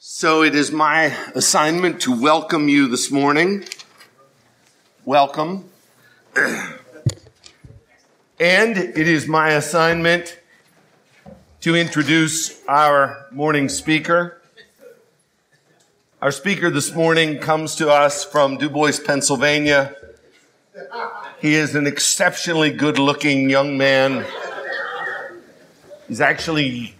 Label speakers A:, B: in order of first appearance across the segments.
A: So it is my assignment to welcome you this morning. Welcome. And it is my assignment to introduce our morning speaker. Our speaker this morning comes to us from Du Bois, Pennsylvania. He is an exceptionally good looking young man. He's actually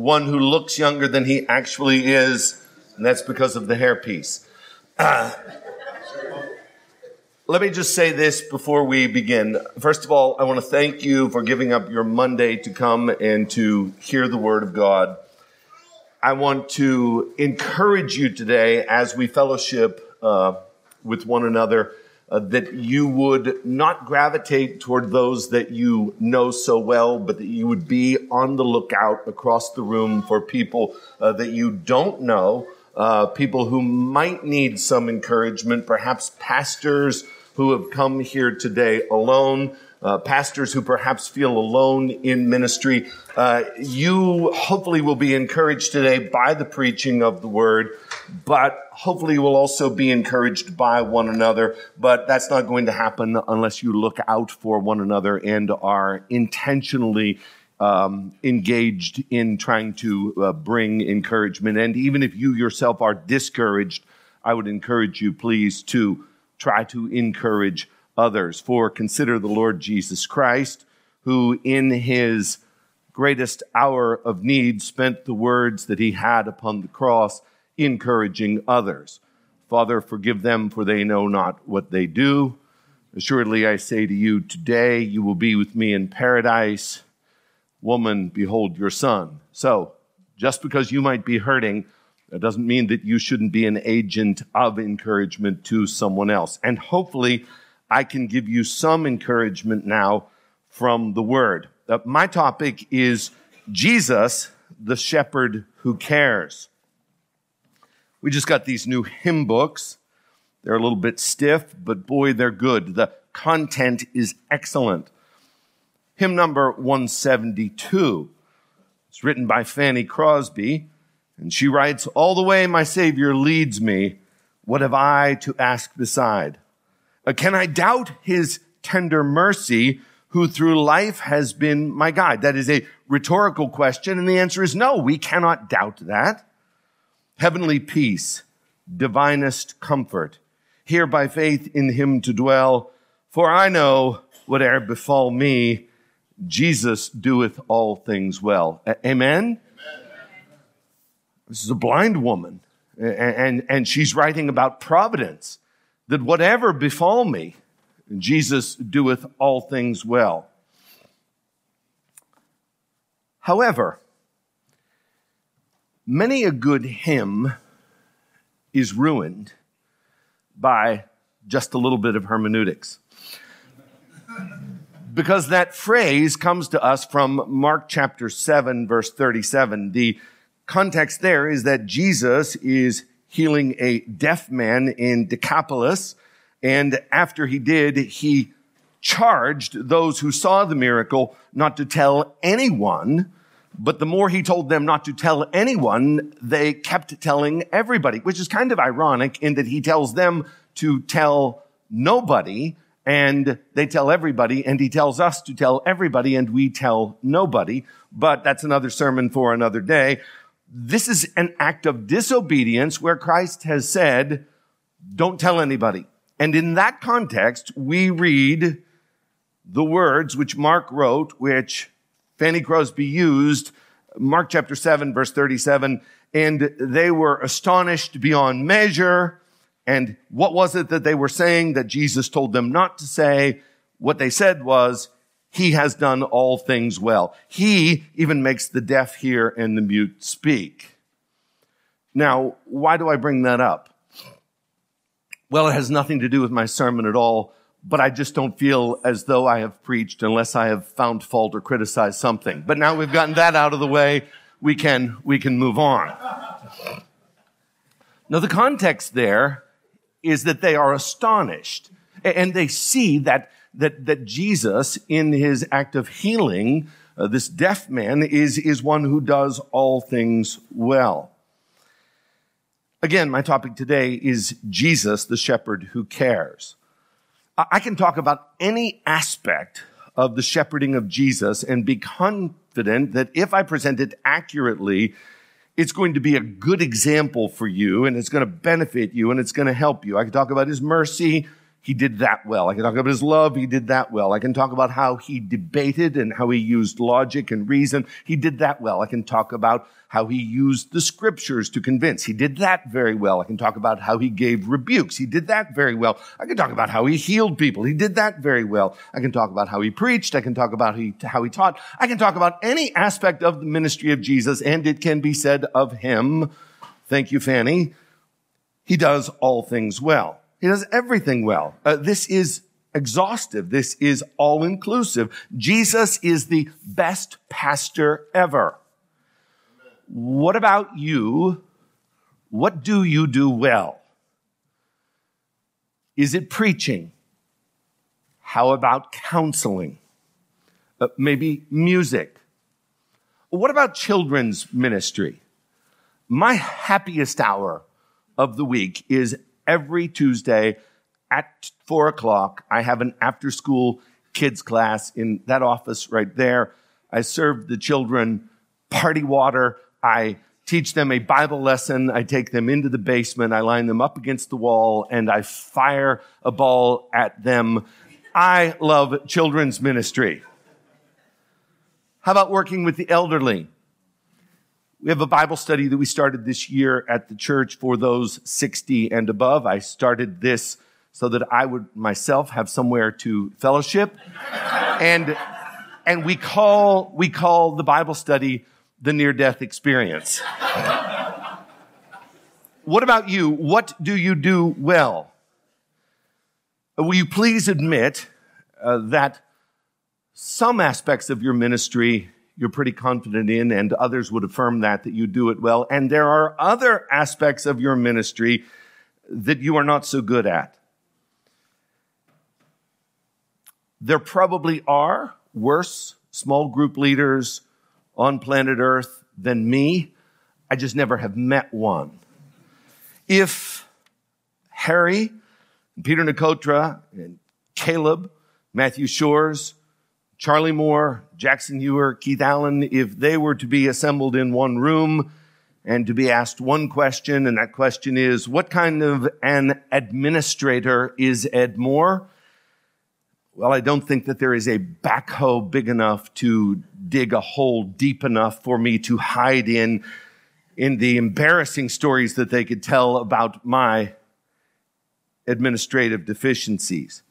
A: one who looks younger than he actually is, and that's because of the hairpiece. Uh, let me just say this before we begin. First of all, I want to thank you for giving up your Monday to come and to hear the Word of God. I want to encourage you today as we fellowship uh, with one another uh, that you would not gravitate toward those that you know so well, but that you would be on the lookout across the room for people uh, that you don't know, uh, people who might need some encouragement, perhaps pastors who have come here today alone. Uh, pastors who perhaps feel alone in ministry, uh, you hopefully will be encouraged today by the preaching of the word but hopefully you will also be encouraged by one another. But that's not going to happen unless you look out for one another and are intentionally um, engaged in trying to uh, bring encouragement. And even if you yourself are discouraged, I would encourage you, please, to try to encourage others. For consider the Lord Jesus Christ, who in his greatest hour of need spent the words that he had upon the cross encouraging others. Father, forgive them, for they know not what they do. Assuredly, I say to you, today you will be with me in paradise. Woman, behold your son. So, just because you might be hurting, that doesn't mean that you shouldn't be an agent of encouragement to someone else. And hopefully, I can give you some encouragement now from the word. Uh, my topic is Jesus, the shepherd who cares. We just got these new hymn books. They're a little bit stiff, but boy, they're good. The content is excellent. Hymn number 172. It's written by Fanny Crosby, and she writes, All the way my Savior leads me, what have I to ask beside? Uh, can I doubt his tender mercy who through life has been my guide? That is a rhetorical question, and the answer is no, we cannot doubt that heavenly peace, divinest comfort, here by faith in him to dwell. For I know whate'er befall me, Jesus doeth all things well. A- Amen? Amen? This is a blind woman, and, and, and she's writing about providence, that whatever befall me, Jesus doeth all things well. However, Many a good hymn is ruined by just a little bit of hermeneutics. Because that phrase comes to us from Mark chapter 7, verse 37. The context there is that Jesus is healing a deaf man in Decapolis. And after he did, he charged those who saw the miracle not to tell anyone but the more he told them not to tell anyone, they kept telling everybody, which is kind of ironic in that he tells them to tell nobody and they tell everybody and he tells us to tell everybody and we tell nobody. But that's another sermon for another day. This is an act of disobedience where Christ has said, don't tell anybody. And in that context, we read the words which Mark wrote, which Fanny Crosby used Mark chapter 7, verse 37, and they were astonished beyond measure. And what was it that they were saying that Jesus told them not to say? What they said was, He has done all things well. He even makes the deaf hear and the mute speak. Now, why do I bring that up? Well, it has nothing to do with my sermon at all but I just don't feel as though I have preached unless I have found fault or criticized something. But now we've gotten that out of the way, we can, we can move on. Now, the context there is that they are astonished and they see that, that, that Jesus, in his act of healing, uh, this deaf man is, is one who does all things well. Again, my topic today is Jesus, the shepherd who cares. I can talk about any aspect of the shepherding of Jesus and be confident that if I present it accurately, it's going to be a good example for you and it's going to benefit you and it's going to help you. I can talk about his mercy, he did that well. I can talk about his love. He did that well. I can talk about how he debated and how he used logic and reason. He did that well. I can talk about how he used the scriptures to convince. He did that very well. I can talk about how he gave rebukes. He did that very well. I can talk about how he healed people. He did that very well. I can talk about how he preached. I can talk about how he taught. I can talk about any aspect of the ministry of Jesus and it can be said of him. Thank you, Fanny. He does all things well. He does everything well. Uh, this is exhaustive. This is all inclusive. Jesus is the best pastor ever. What about you? What do you do well? Is it preaching? How about counseling? Uh, maybe music? What about children's ministry? My happiest hour of the week is every Tuesday at four o'clock. I have an after school kids class in that office right there. I serve the children party water. I teach them a Bible lesson. I take them into the basement. I line them up against the wall and I fire a ball at them. I love children's ministry. How about working with the elderly? We have a Bible study that we started this year at the church for those 60 and above. I started this so that I would myself have somewhere to fellowship. and, and we call, we call the Bible study the near death experience. what about you? What do you do well? Will you please admit uh, that some aspects of your ministry you're pretty confident in, and others would affirm that, that you do it well. And there are other aspects of your ministry that you are not so good at. There probably are worse small group leaders on planet Earth than me. I just never have met one. If Harry, Peter Nicotra, and Caleb, Matthew Shores, Charlie Moore, Jackson Ewer, Keith Allen, if they were to be assembled in one room and to be asked one question, and that question is, what kind of an administrator is Ed Moore? Well, I don't think that there is a backhoe big enough to dig a hole deep enough for me to hide in, in the embarrassing stories that they could tell about my administrative deficiencies.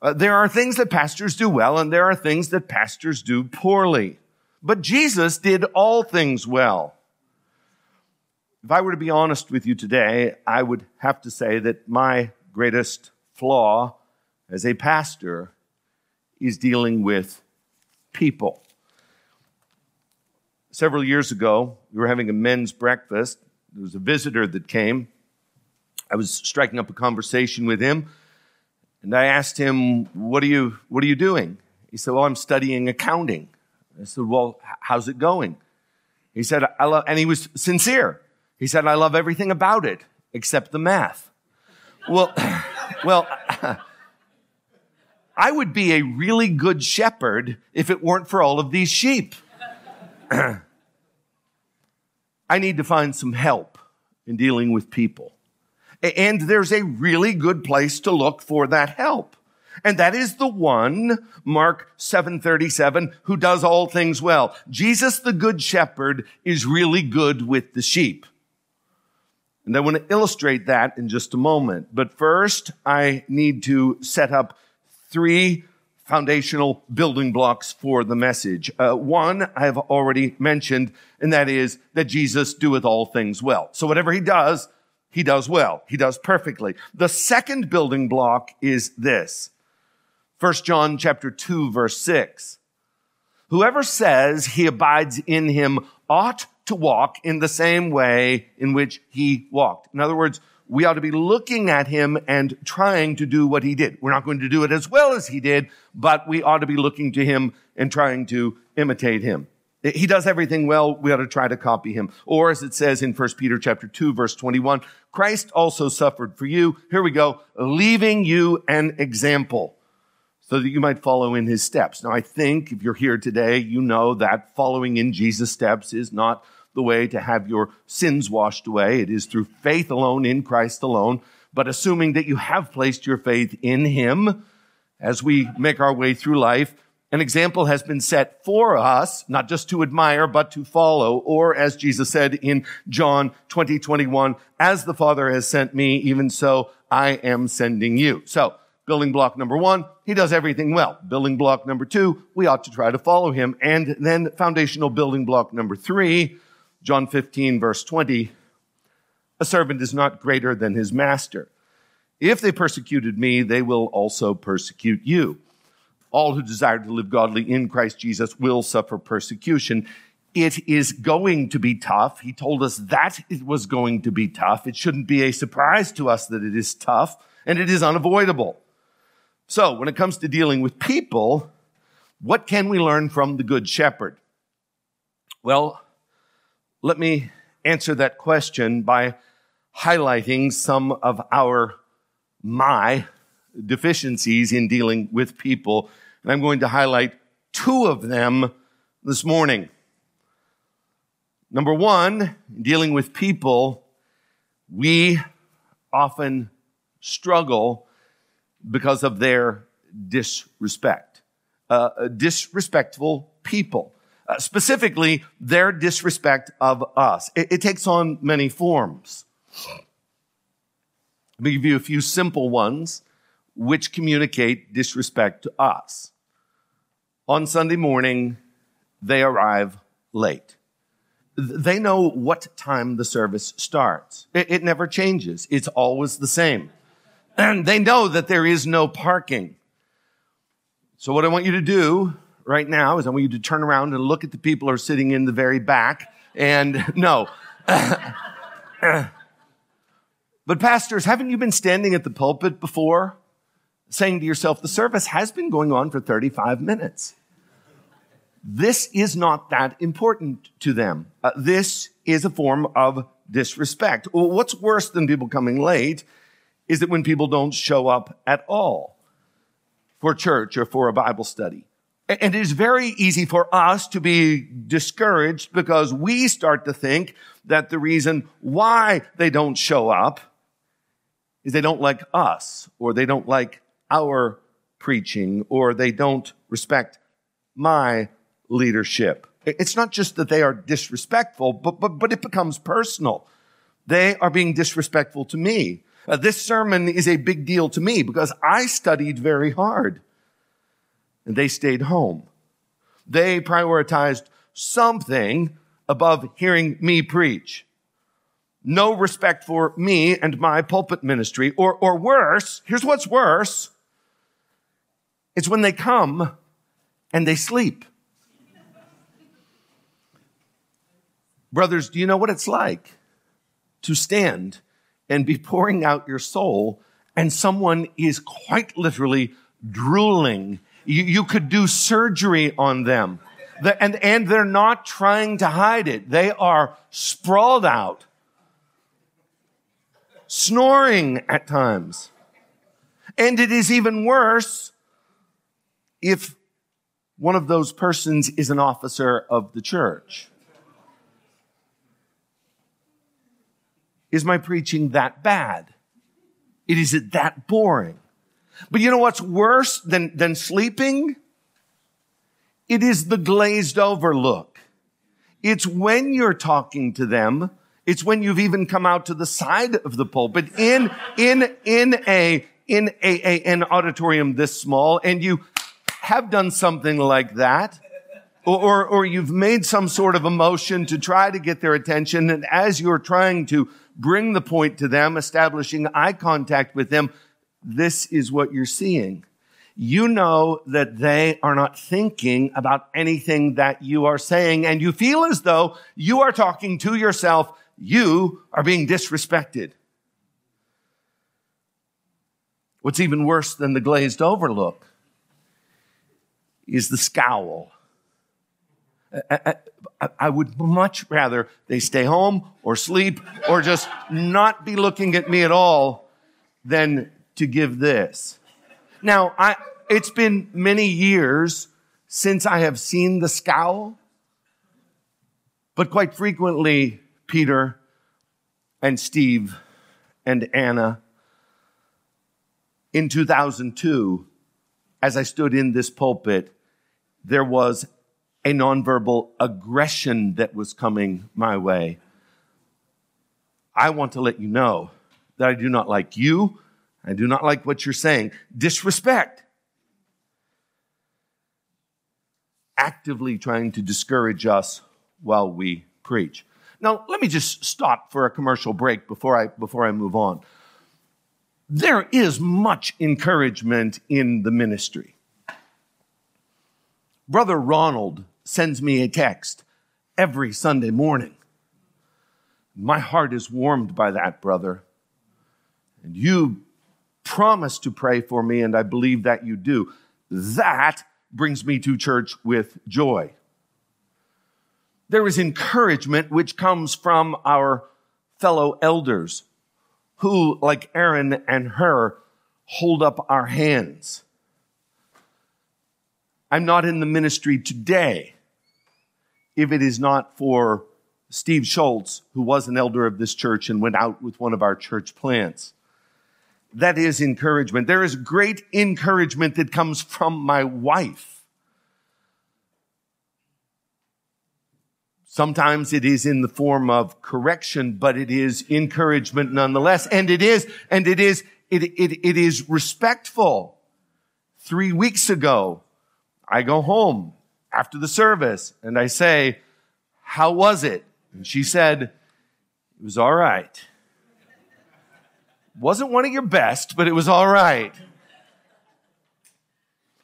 A: Uh, there are things that pastors do well and there are things that pastors do poorly. But Jesus did all things well. If I were to be honest with you today, I would have to say that my greatest flaw as a pastor is dealing with people. Several years ago, we were having a men's breakfast. There was a visitor that came. I was striking up a conversation with him. And I asked him, what are you, what are you doing? He said, well, I'm studying accounting. I said, well, how's it going? He said, I love, and he was sincere. He said, I love everything about it except the math. Well, well, I would be a really good shepherd if it weren't for all of these sheep. I need to find some help in dealing with people. And there's a really good place to look for that help. And that is the one, Mark 737, who does all things well. Jesus, the good shepherd, is really good with the sheep. And I want to illustrate that in just a moment. But first, I need to set up three foundational building blocks for the message. Uh, one I have already mentioned, and that is that Jesus doeth all things well. So whatever he does, he does well. He does perfectly. The second building block is this. 1 John chapter 2 verse 6. Whoever says he abides in him ought to walk in the same way in which he walked. In other words, we ought to be looking at him and trying to do what he did. We're not going to do it as well as he did, but we ought to be looking to him and trying to imitate him. He does everything well. We ought to try to copy him. Or as it says in 1 Peter chapter 2 verse 21, Christ also suffered for you. Here we go. Leaving you an example so that you might follow in his steps. Now, I think if you're here today, you know that following in Jesus' steps is not the way to have your sins washed away. It is through faith alone, in Christ alone. But assuming that you have placed your faith in him as we make our way through life, an example has been set for us, not just to admire, but to follow. Or as Jesus said in John 20, 21, as the Father has sent me, even so I am sending you. So, building block number one, he does everything well. Building block number two, we ought to try to follow him. And then foundational building block number three, John 15 verse 20, a servant is not greater than his master. If they persecuted me, they will also persecute you all who desire to live godly in Christ Jesus will suffer persecution. It is going to be tough. He told us that it was going to be tough. It shouldn't be a surprise to us that it is tough and it is unavoidable. So when it comes to dealing with people, what can we learn from the good shepherd? Well, let me answer that question by highlighting some of our my deficiencies in dealing with people. And I'm going to highlight two of them this morning. Number one, dealing with people, we often struggle because of their disrespect. Uh, disrespectful people. Uh, specifically, their disrespect of us. It, it takes on many forms. Let me give you a few simple ones which communicate disrespect to us. On Sunday morning, they arrive late. They know what time the service starts. It, it, never changes. It's always the same. And they know that there is no parking. So what I want you to do right now is I want you to turn around and look at the people who are sitting in the very back and no. but pastors, haven't you been standing at the pulpit before? Saying to yourself, the service has been going on for 35 minutes. This is not that important to them. Uh, this is a form of disrespect. Well, what's worse than people coming late is that when people don't show up at all for church or for a Bible study. And it is very easy for us to be discouraged because we start to think that the reason why they don't show up is they don't like us or they don't like our preaching or they don't respect my leadership. It's not just that they are disrespectful, but, but, but it becomes personal. They are being disrespectful to me. Uh, this sermon is a big deal to me because I studied very hard and they stayed home. They prioritized something above hearing me preach. No respect for me and my pulpit ministry or, or worse. Here's what's worse. It's when they come and they sleep. Brothers, do you know what it's like to stand and be pouring out your soul and someone is quite literally drooling? You, you could do surgery on them. The, and, and they're not trying to hide it. They are sprawled out, snoring at times. And it is even worse if one of those persons is an officer of the church? Is my preaching that bad? It is it that boring? But you know what's worse than, than sleeping? It is the glazed over look. It's when you're talking to them. It's when you've even come out to the side of the pulpit in, in, in a, in a, a an auditorium this small and you have done something like that, or, or, you've made some sort of emotion to try to get their attention, and as you're trying to bring the point to them, establishing eye contact with them, this is what you're seeing. You know that they are not thinking about anything that you are saying, and you feel as though you are talking to yourself. You are being disrespected. What's even worse than the glazed overlook is the scowl. I, would much rather they stay home or sleep or just not be looking at me at all than to give this. Now, I, it's been many years since I have seen the scowl, but quite frequently, Peter and Steve and Anna, in 2002, as I stood in this pulpit, there was a nonverbal aggression that was coming my way. I want to let you know that I do not like you. I do not like what you're saying. Disrespect. Actively trying to discourage us while we preach. Now, let me just stop for a commercial break before I, before I move on. There is much encouragement in the ministry. Brother Ronald sends me a text every Sunday morning. My heart is warmed by that, brother. And you promise to pray for me, and I believe that you do. That brings me to church with joy. There is encouragement which comes from our fellow elders who, like Aaron and Hur, hold up our hands. I'm not in the ministry today if it is not for Steve Schultz, who was an elder of this church and went out with one of our church plants. That is encouragement. There is great encouragement that comes from my wife Sometimes it is in the form of correction, but it is encouragement nonetheless. And it is, and it is, it, it, it is respectful. Three weeks ago, I go home after the service and I say, how was it? And she said, it was all right. Wasn't one of your best, but it was all right.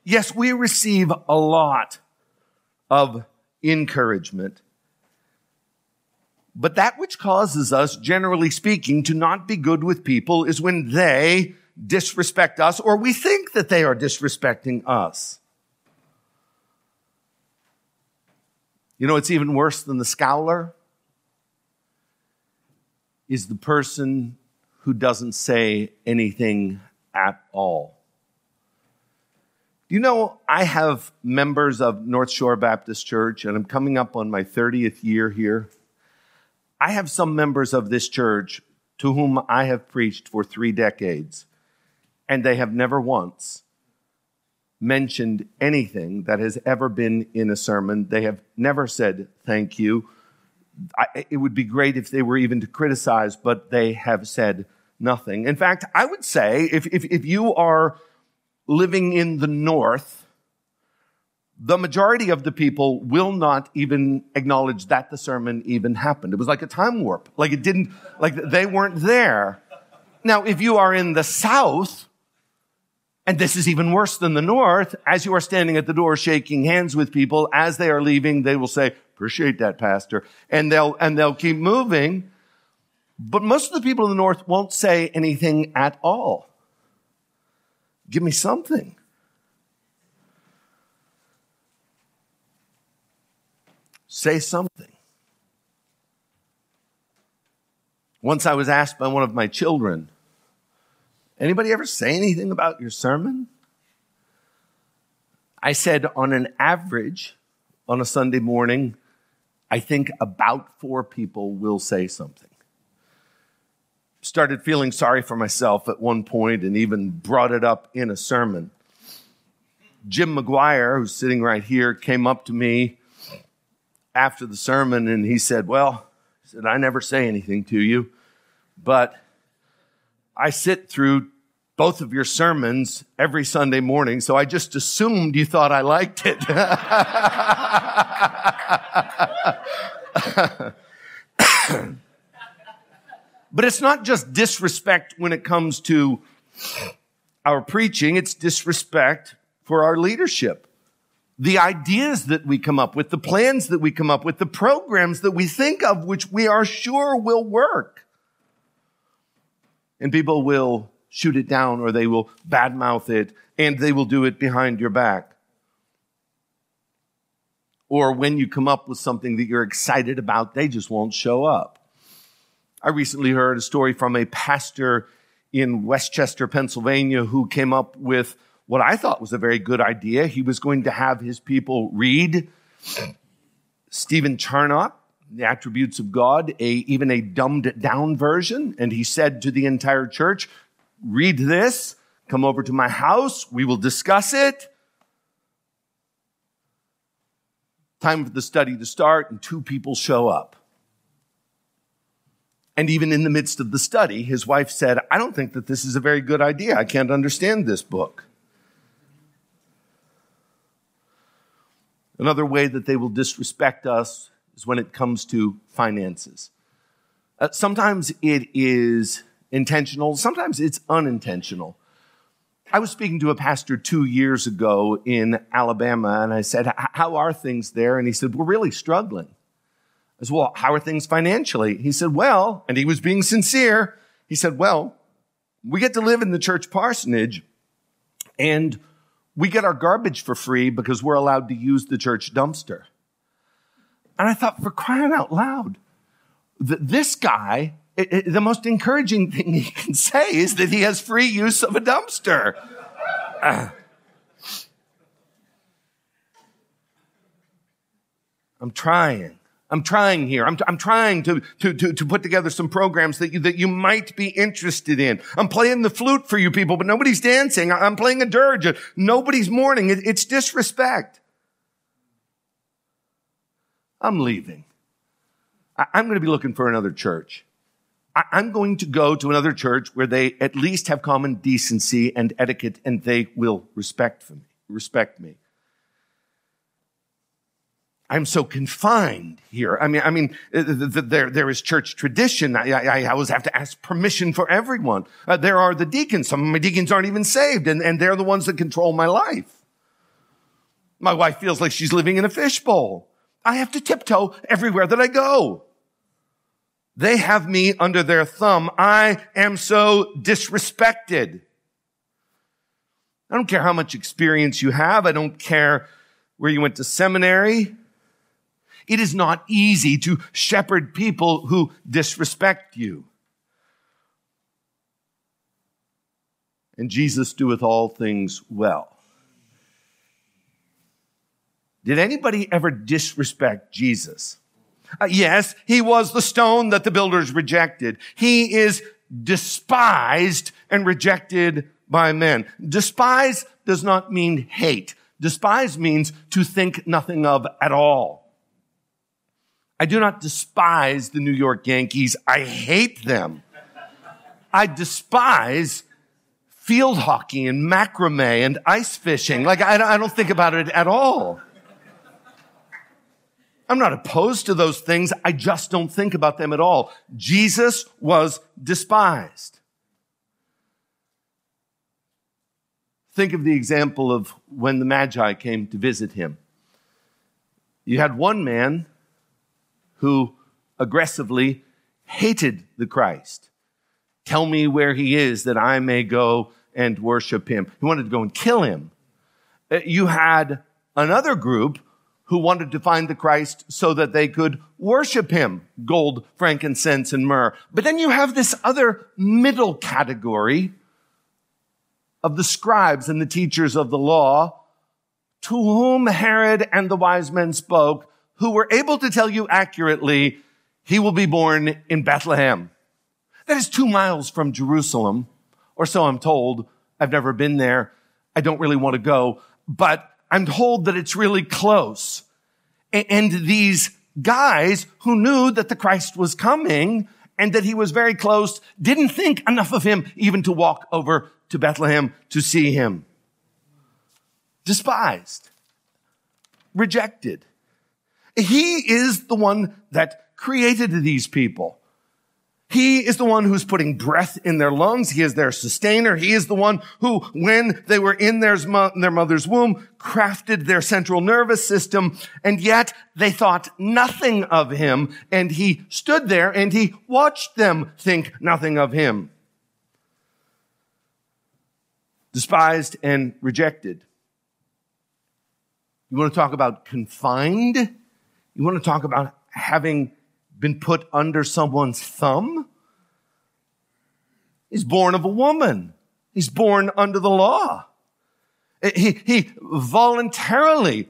A: Yes, we receive a lot of encouragement. But that which causes us, generally speaking, to not be good with people is when they disrespect us or we think that they are disrespecting us. You know, it's even worse than the scowler is the person who doesn't say anything at all. You know, I have members of North Shore Baptist Church, and I'm coming up on my 30th year here. I have some members of this church to whom I have preached for three decades, and they have never once mentioned anything that has ever been in a sermon. They have never said thank you. I, it would be great if they were even to criticize, but they have said nothing. In fact, I would say if, if, if you are living in the north, the majority of the people will not even acknowledge that the sermon even happened. It was like a time warp. Like it didn't, like they weren't there. Now, if you are in the South, and this is even worse than the North, as you are standing at the door shaking hands with people, as they are leaving, they will say, appreciate that, Pastor. And they'll, and they'll keep moving. But most of the people in the North won't say anything at all. Give me something. Say something. Once I was asked by one of my children, anybody ever say anything about your sermon? I said, on an average, on a Sunday morning, I think about four people will say something. Started feeling sorry for myself at one point and even brought it up in a sermon. Jim McGuire, who's sitting right here, came up to me after the sermon and he said, Well, he said, I never say anything to you, but I sit through both of your sermons every Sunday morning, so I just assumed you thought I liked it. but it's not just disrespect when it comes to our preaching, it's disrespect for our leadership the ideas that we come up with, the plans that we come up with, the programs that we think of, which we are sure will work. And people will shoot it down or they will badmouth it and they will do it behind your back. or when you come up with something that you're excited about, they just won't show up. I recently heard a story from a pastor in West Chester, Pennsylvania, who came up with what I thought was a very good idea. He was going to have his people read Stephen Charnock, The Attributes of God, a, even a dumbed down version. And he said to the entire church, read this, come over to my house, we will discuss it. Time for the study to start, and two people show up. And even in the midst of the study, his wife said, I don't think that this is a very good idea. I can't understand this book. Another way that they will disrespect us is when it comes to finances. Uh, sometimes it is intentional, sometimes it's unintentional. I was speaking to a pastor two years ago in Alabama, and I said, How are things there? And he said, We're really struggling. I said, Well, how are things financially? He said, Well, and he was being sincere. He said, Well, we get to live in the church parsonage, and we get our garbage for free because we're allowed to use the church dumpster. And I thought, for crying out loud, that this guy it, it, the most encouraging thing he can say is that he has free use of a dumpster. Uh, I'm trying. I'm trying here. I'm, I'm trying to, to, to, to, put together some programs that you, that you might be interested in. I'm playing the flute for you people, but nobody's dancing. I'm playing a dirge. Nobody's mourning. It, it's disrespect. I'm leaving. I, I'm going to be looking for another church. I'm going to go to another church where they at least have common decency and etiquette and they will respect me, respect me. I'm so confined here. I mean, I mean, uh, there, there is church tradition. I, I, I always have to ask permission for everyone. Uh, there are the deacons. Some of my deacons aren't even saved and, and they're the ones that control my life. My wife feels like she's living in a fishbowl. I have to tiptoe everywhere that I go. They have me under their thumb. I am so disrespected. I don't care how much experience you have. I don't care where you went to seminary. It is not easy to shepherd people who disrespect you. And Jesus doeth all things well. Did anybody ever disrespect Jesus? Uh, yes, he was the stone that the builders rejected. He is despised and rejected by men. Despise does not mean hate. Despise means to think nothing of at all. I do not despise the New York Yankees. I hate them. I despise field hockey and macrame and ice fishing. Like, I, don't think about it at all. I'm not opposed to those things. I just don't think about them at all. Jesus was despised. Think of the example of when the Magi came to visit him. You had one man who aggressively hated the Christ. Tell me where he is that I may go and worship him. He wanted to go and kill him. Uh, you had another group who wanted to find the Christ so that they could worship him, gold, frankincense, and myrrh. But then you have this other middle category of the scribes and the teachers of the law to whom Herod and the wise men spoke, who were able to tell you accurately, he will be born in Bethlehem. That is two miles from Jerusalem, or so I'm told. I've never been there. I don't really want to go, but I'm told that it's really close. And these guys who knew that the Christ was coming and that he was very close didn't think enough of him even to walk over to Bethlehem to see him. Despised. Rejected. He is the one that created these people. He is the one who's putting breath in their lungs. He is their sustainer. He is the one who, when they were in their, mother's womb, crafted their central nervous system. And yet they thought nothing of him. And he stood there and he watched them think nothing of him. Despised and rejected. You want to talk about confined? You want to talk about having been put under someone's thumb? He's born of a woman. He's born under the law. He, he voluntarily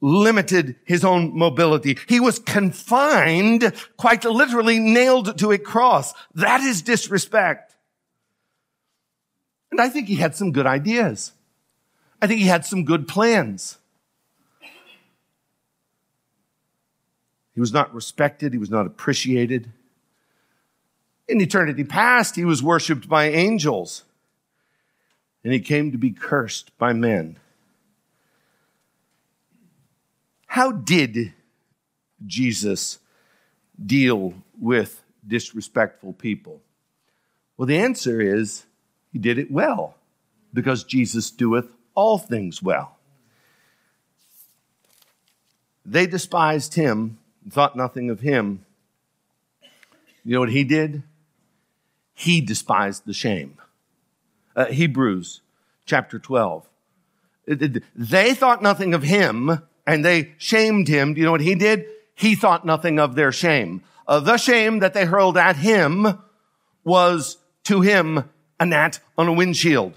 A: limited his own mobility. He was confined, quite literally nailed to a cross. That is disrespect. And I think he had some good ideas. I think he had some good plans. He was not respected. He was not appreciated. In eternity past, he was worshiped by angels. And he came to be cursed by men. How did Jesus deal with disrespectful people? Well, the answer is he did it well because Jesus doeth all things well. They despised him thought nothing of him. You know what he did? He despised the shame. Uh, Hebrews chapter 12. They thought nothing of him and they shamed him. Do you know what he did? He thought nothing of their shame. Uh, the shame that they hurled at him was to him a gnat on a windshield.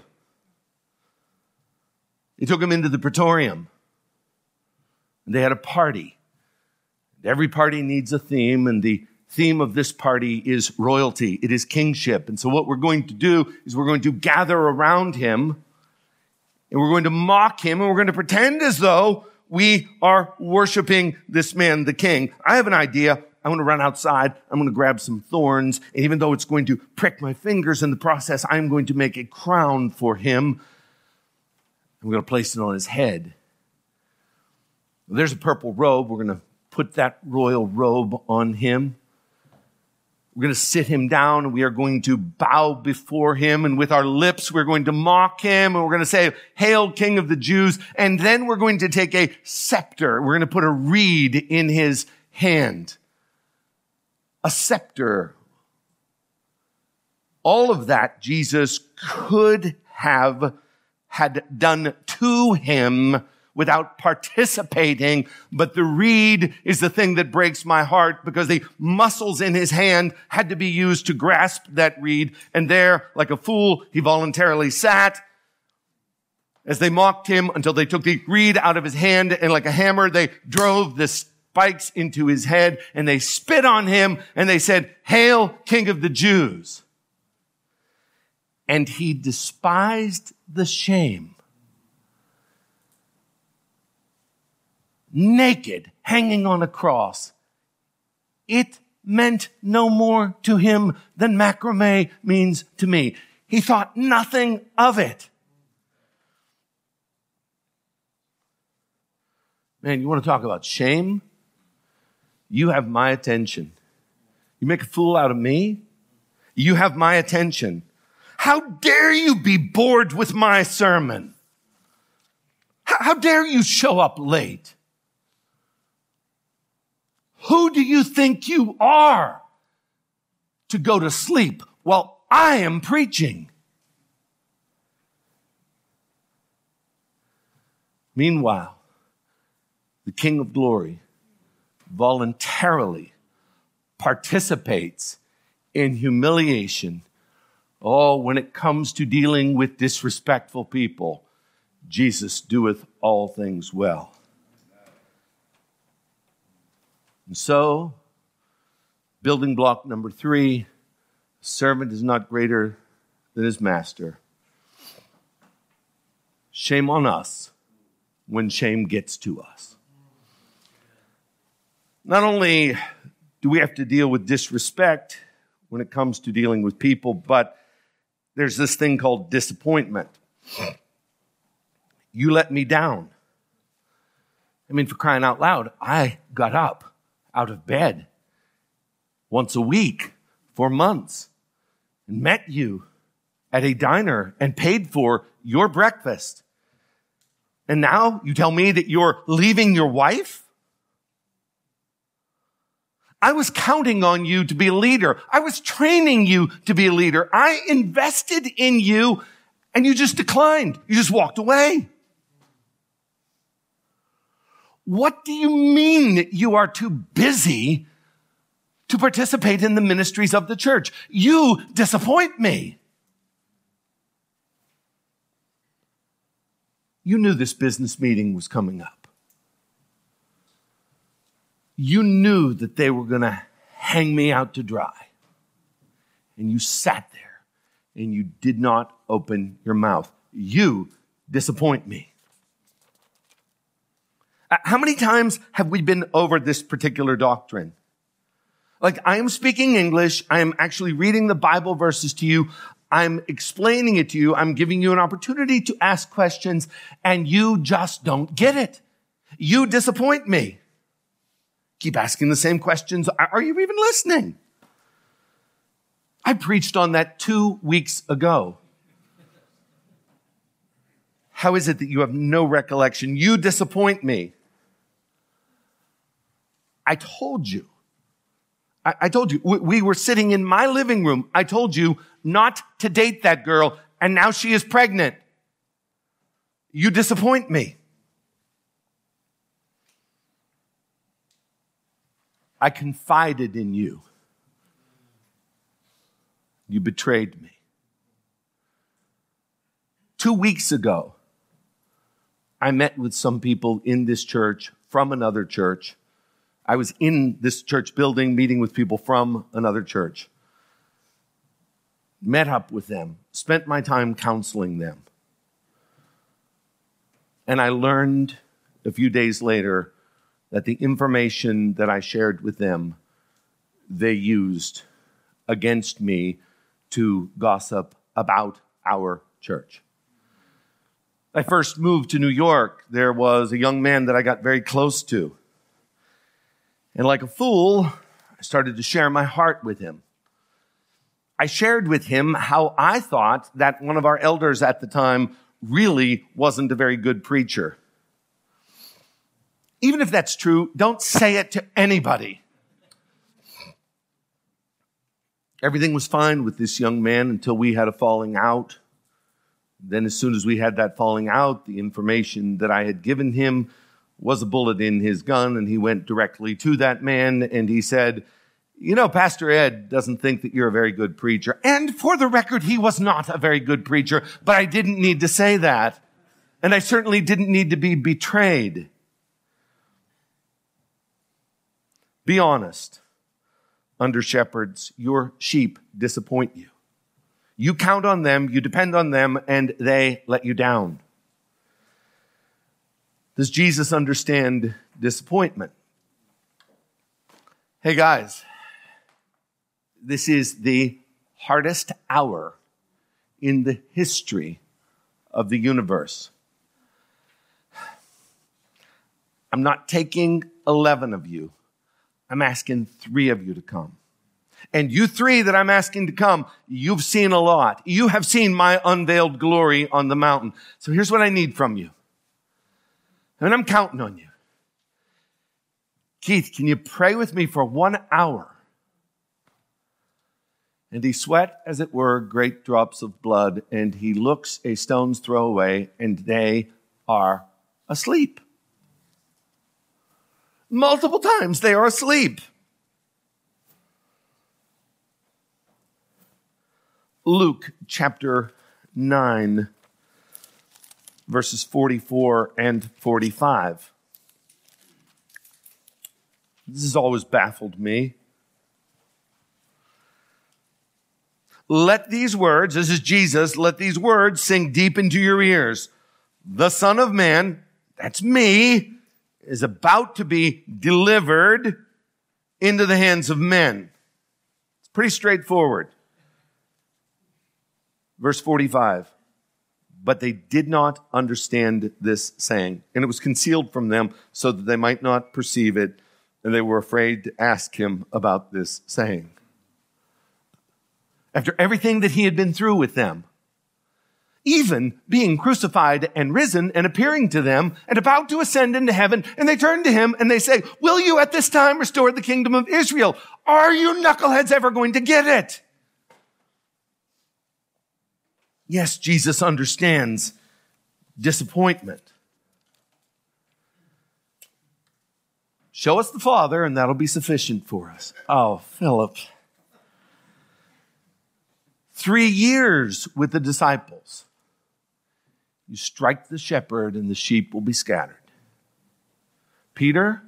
A: He took him into the praetorium. They had a party. Every party needs a theme, and the theme of this party is royalty. It is kingship. And so what we're going to do is we're going to gather around him and we're going to mock him and we're going to pretend as though we are worshiping this man, the king. I have an idea. I'm going to run outside. I'm going to grab some thorns. And even though it's going to prick my fingers in the process, I'm going to make a crown for him. I'm going to place it on his head. There's a purple robe. We're going to put that royal robe on him. We're going to sit him down and we are going to bow before him and with our lips we're going to mock him and we're going to say, Hail King of the Jews. And then we're going to take a scepter. We're going to put a reed in his hand. A scepter. All of that Jesus could have had done to him without participating. But the reed is the thing that breaks my heart because the muscles in his hand had to be used to grasp that reed. And there, like a fool, he voluntarily sat as they mocked him until they took the reed out of his hand and like a hammer, they drove the spikes into his head and they spit on him and they said, Hail, King of the Jews. And he despised the shame naked, hanging on a cross. It meant no more to him than macrame means to me. He thought nothing of it. Man, you want to talk about shame? You have my attention. You make a fool out of me? You have my attention. How dare you be bored with my sermon? How, dare you show up late? Who do you think you are to go to sleep while I am preaching? Meanwhile, the King of Glory voluntarily participates in humiliation. Oh, when it comes to dealing with disrespectful people, Jesus doeth all things well. And so, building block number three servant is not greater than his master. Shame on us when shame gets to us. Not only do we have to deal with disrespect when it comes to dealing with people, but there's this thing called disappointment. You let me down. I mean, for crying out loud, I got up out of bed once a week for months and met you at a diner and paid for your breakfast. And now you tell me that you're leaving your wife? I was counting on you to be a leader. I was training you to be a leader. I invested in you and you just declined. You just walked away. What do you mean you are too busy to participate in the ministries of the church? You disappoint me. You knew this business meeting was coming up. You knew that they were going to hang me out to dry. And you sat there and you did not open your mouth. You disappoint me. Uh, how many times have we been over this particular doctrine? Like, I am speaking English. I am actually reading the Bible verses to you. I'm explaining it to you. I'm giving you an opportunity to ask questions and you just don't get it. You disappoint me. Keep asking the same questions. Are you even listening? I preached on that two weeks ago. How is it that you have no recollection? You disappoint me. I told you. I, I told you. We, we were sitting in my living room. I told you not to date that girl, and now she is pregnant. You disappoint me. I confided in you. You betrayed me. Two weeks ago, I met with some people in this church from another church. I was in this church building meeting with people from another church. Met up with them, spent my time counseling them. And I learned a few days later that the information that I shared with them, they used against me to gossip about our church. I first moved to New York, there was a young man that I got very close to. And like a fool, I started to share my heart with him. I shared with him how I thought that one of our elders at the time really wasn't a very good preacher. Even if that's true, don't say it to anybody. Everything was fine with this young man until we had a falling out. Then, as soon as we had that falling out, the information that I had given him was a bullet in his gun, and he went directly to that man and he said, You know, Pastor Ed doesn't think that you're a very good preacher. And for the record, he was not a very good preacher, but I didn't need to say that. And I certainly didn't need to be betrayed. Be honest. Under shepherds, your sheep disappoint you. You count on them, you depend on them, and they let you down. Does Jesus understand disappointment? Hey guys, this is the hardest hour in the history of the universe. I'm not taking 11 of you. I'm asking three of you to come. And you three that I'm asking to come, you've seen a lot. You have seen my unveiled glory on the mountain. So here's what I need from you. And I'm counting on you. Keith, can you pray with me for one hour? And he sweat, as it were, great drops of blood, and he looks a stone's throw away, and they are asleep. Multiple times they are asleep. Luke chapter 9, verses 44 and 45. This has always baffled me. Let these words, this is Jesus, let these words sink deep into your ears. The Son of Man, that's me, is about to be delivered into the hands of men. It's pretty straightforward. Verse 45. But they did not understand this saying, and it was concealed from them so that they might not perceive it, and they were afraid to ask him about this saying. After everything that he had been through with them, even being crucified and risen and appearing to them and about to ascend into heaven. And they turn to him and they say, will you at this time restore the kingdom of Israel? Are you knuckleheads ever going to get it? Yes, Jesus understands disappointment. Show us the Father, and that'll be sufficient for us. Oh, Philip. Three years with the disciples. You strike the shepherd, and the sheep will be scattered. Peter,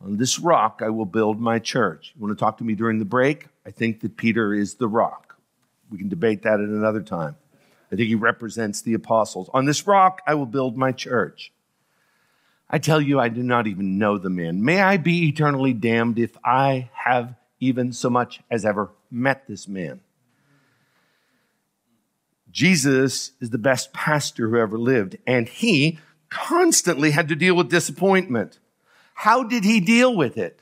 A: on this rock I will build my church. You want to talk to me during the break? I think that Peter is the rock. We can debate that at another time. I think he represents the apostles. On this rock I will build my church. I tell you, I do not even know the man. May I be eternally damned if I have even so much as ever met this man. Jesus is the best pastor who ever lived, and he constantly had to deal with disappointment. How did he deal with it?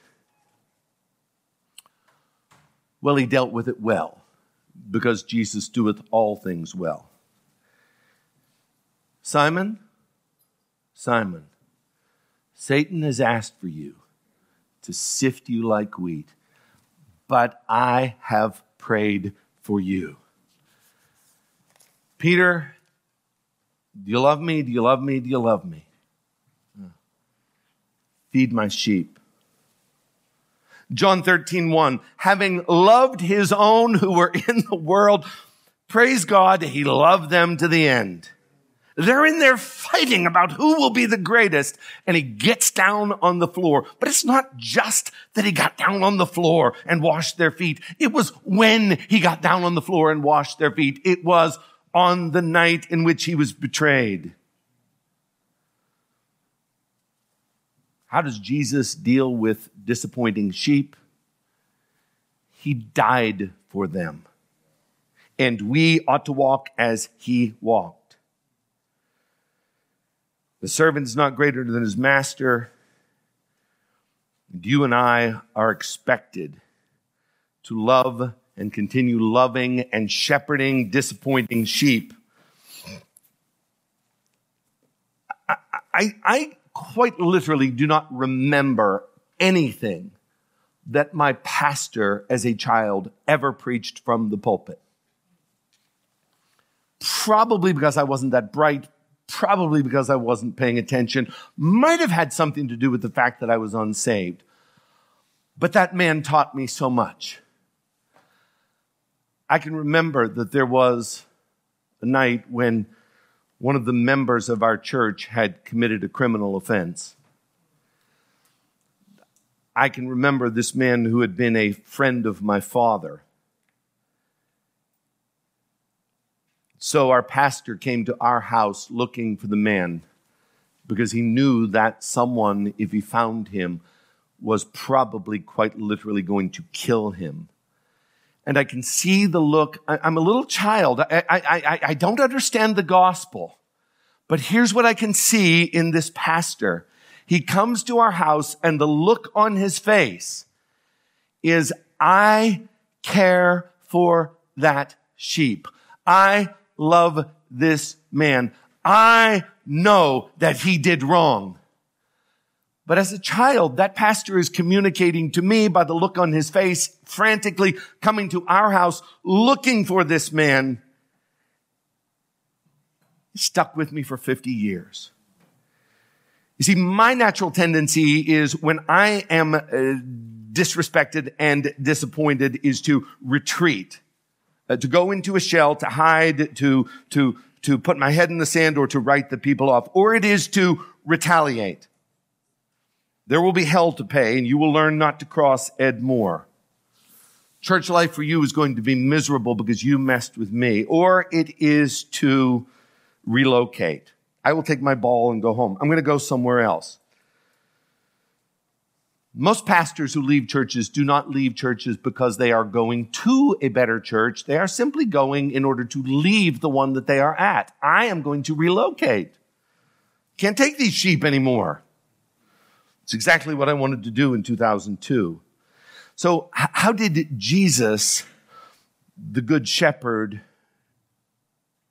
A: Well, he dealt with it well, because Jesus doeth all things well. Simon, Simon, Satan has asked for you to sift you like wheat, but I have prayed for you. Peter, do you love me? Do you love me? Do you love me? Feed my sheep. John 13, 1, having loved his own who were in the world, praise God, he loved them to the end. They're in there fighting about who will be the greatest. And he gets down on the floor. But it's not just that he got down on the floor and washed their feet. It was when he got down on the floor and washed their feet. It was on the night in which he was betrayed. How does Jesus deal with disappointing sheep? He died for them. And we ought to walk as he walked. The servant is not greater than his master. And you and I are expected to love and continue loving and shepherding disappointing sheep. I, I, quite literally do not remember anything that my pastor as a child ever preached from the pulpit. Probably because I wasn't that bright, probably because I wasn't paying attention, might have had something to do with the fact that I was unsaved. But that man taught me so much. I can remember that there was a night when one of the members of our church had committed a criminal offense. I can remember this man who had been a friend of my father. So our pastor came to our house looking for the man because he knew that someone, if he found him, was probably quite literally going to kill him and I can see the look. I, am a little child. I, I, I, I don't understand the gospel. But here's what I can see in this pastor. He comes to our house and the look on his face is, I care for that sheep. I love this man. I know that he did wrong. But as a child, that pastor is communicating to me by the look on his face, frantically coming to our house, looking for this man. He stuck with me for 50 years. You see, my natural tendency is when I am uh, disrespected and disappointed is to retreat, uh, to go into a shell, to hide, to, to, to put my head in the sand or to write the people off, or it is to retaliate. There will be hell to pay, and you will learn not to cross Ed Moore. Church life for you is going to be miserable because you messed with me, or it is to relocate. I will take my ball and go home. I'm going to go somewhere else. Most pastors who leave churches do not leave churches because they are going to a better church. They are simply going in order to leave the one that they are at. I am going to relocate. Can't take these sheep anymore. It's exactly what I wanted to do in 2002. So, how did Jesus, the Good Shepherd,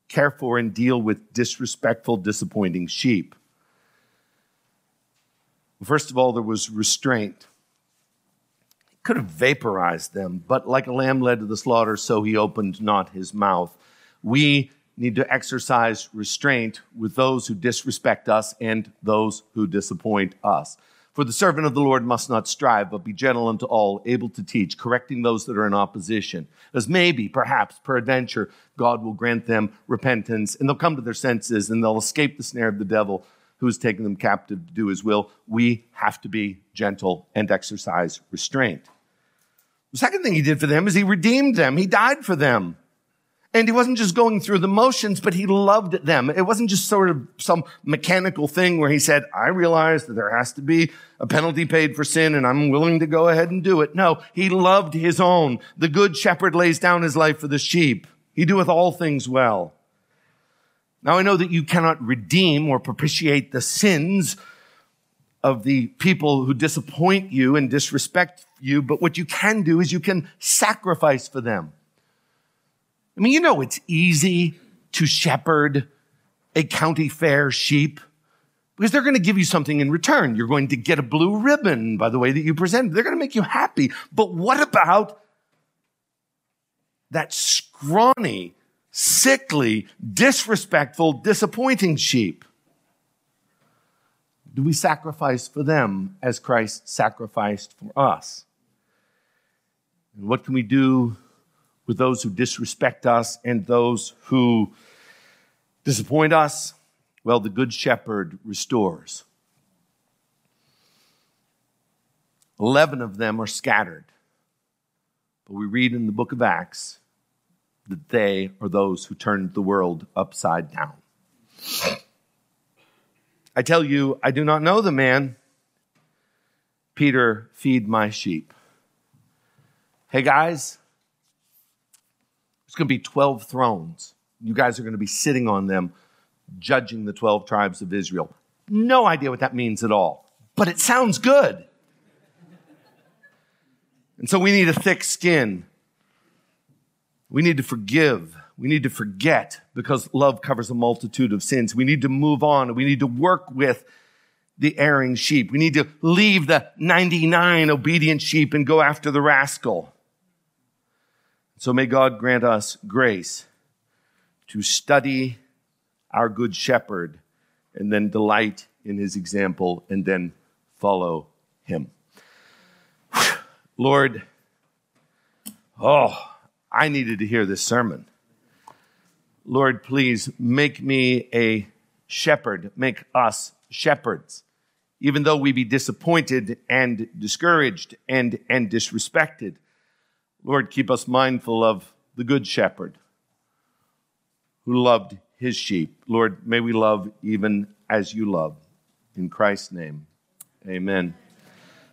A: care for and deal with disrespectful, disappointing sheep? First of all, there was restraint. He could have vaporized them, but like a lamb led to the slaughter, so he opened not his mouth. We need to exercise restraint with those who disrespect us and those who disappoint us. For the servant of the Lord must not strive, but be gentle unto all, able to teach, correcting those that are in opposition. As maybe, perhaps, peradventure, God will grant them repentance, and they'll come to their senses, and they'll escape the snare of the devil who has taken them captive to do his will. We have to be gentle and exercise restraint. The second thing he did for them is he redeemed them. He died for them. And he wasn't just going through the motions, but he loved them. It wasn't just sort of some mechanical thing where he said, I realize that there has to be a penalty paid for sin and I'm willing to go ahead and do it. No, he loved his own. The good shepherd lays down his life for the sheep. He doeth all things well. Now I know that you cannot redeem or propitiate the sins of the people who disappoint you and disrespect you, but what you can do is you can sacrifice for them. I mean, you know, it's easy to shepherd a county fair sheep because they're going to give you something in return. You're going to get a blue ribbon by the way that you present. They're going to make you happy. But what about that scrawny, sickly, disrespectful, disappointing sheep? Do we sacrifice for them as Christ sacrificed for us? And what can we do with those who disrespect us and those who disappoint us? Well, the Good Shepherd restores. Eleven of them are scattered. But we read in the book of Acts that they are those who turned the world upside down. I tell you, I do not know the man. Peter, feed my sheep. Hey guys, there's going to be 12 thrones. You guys are going to be sitting on them, judging the 12 tribes of Israel. No idea what that means at all, but it sounds good. And so we need a thick skin. We need to forgive. We need to forget because love covers a multitude of sins. We need to move on. We need to work with the erring sheep. We need to leave the 99 obedient sheep and go after the rascal. So may God grant us grace to study our good shepherd and then delight in his example and then follow him. Lord, oh, I needed to hear this sermon. Lord, please make me a shepherd, make us shepherds, even though we be disappointed and discouraged and, and disrespected. Lord, keep us mindful of the Good Shepherd who loved his sheep. Lord, may we love even as you love. In Christ's name, amen.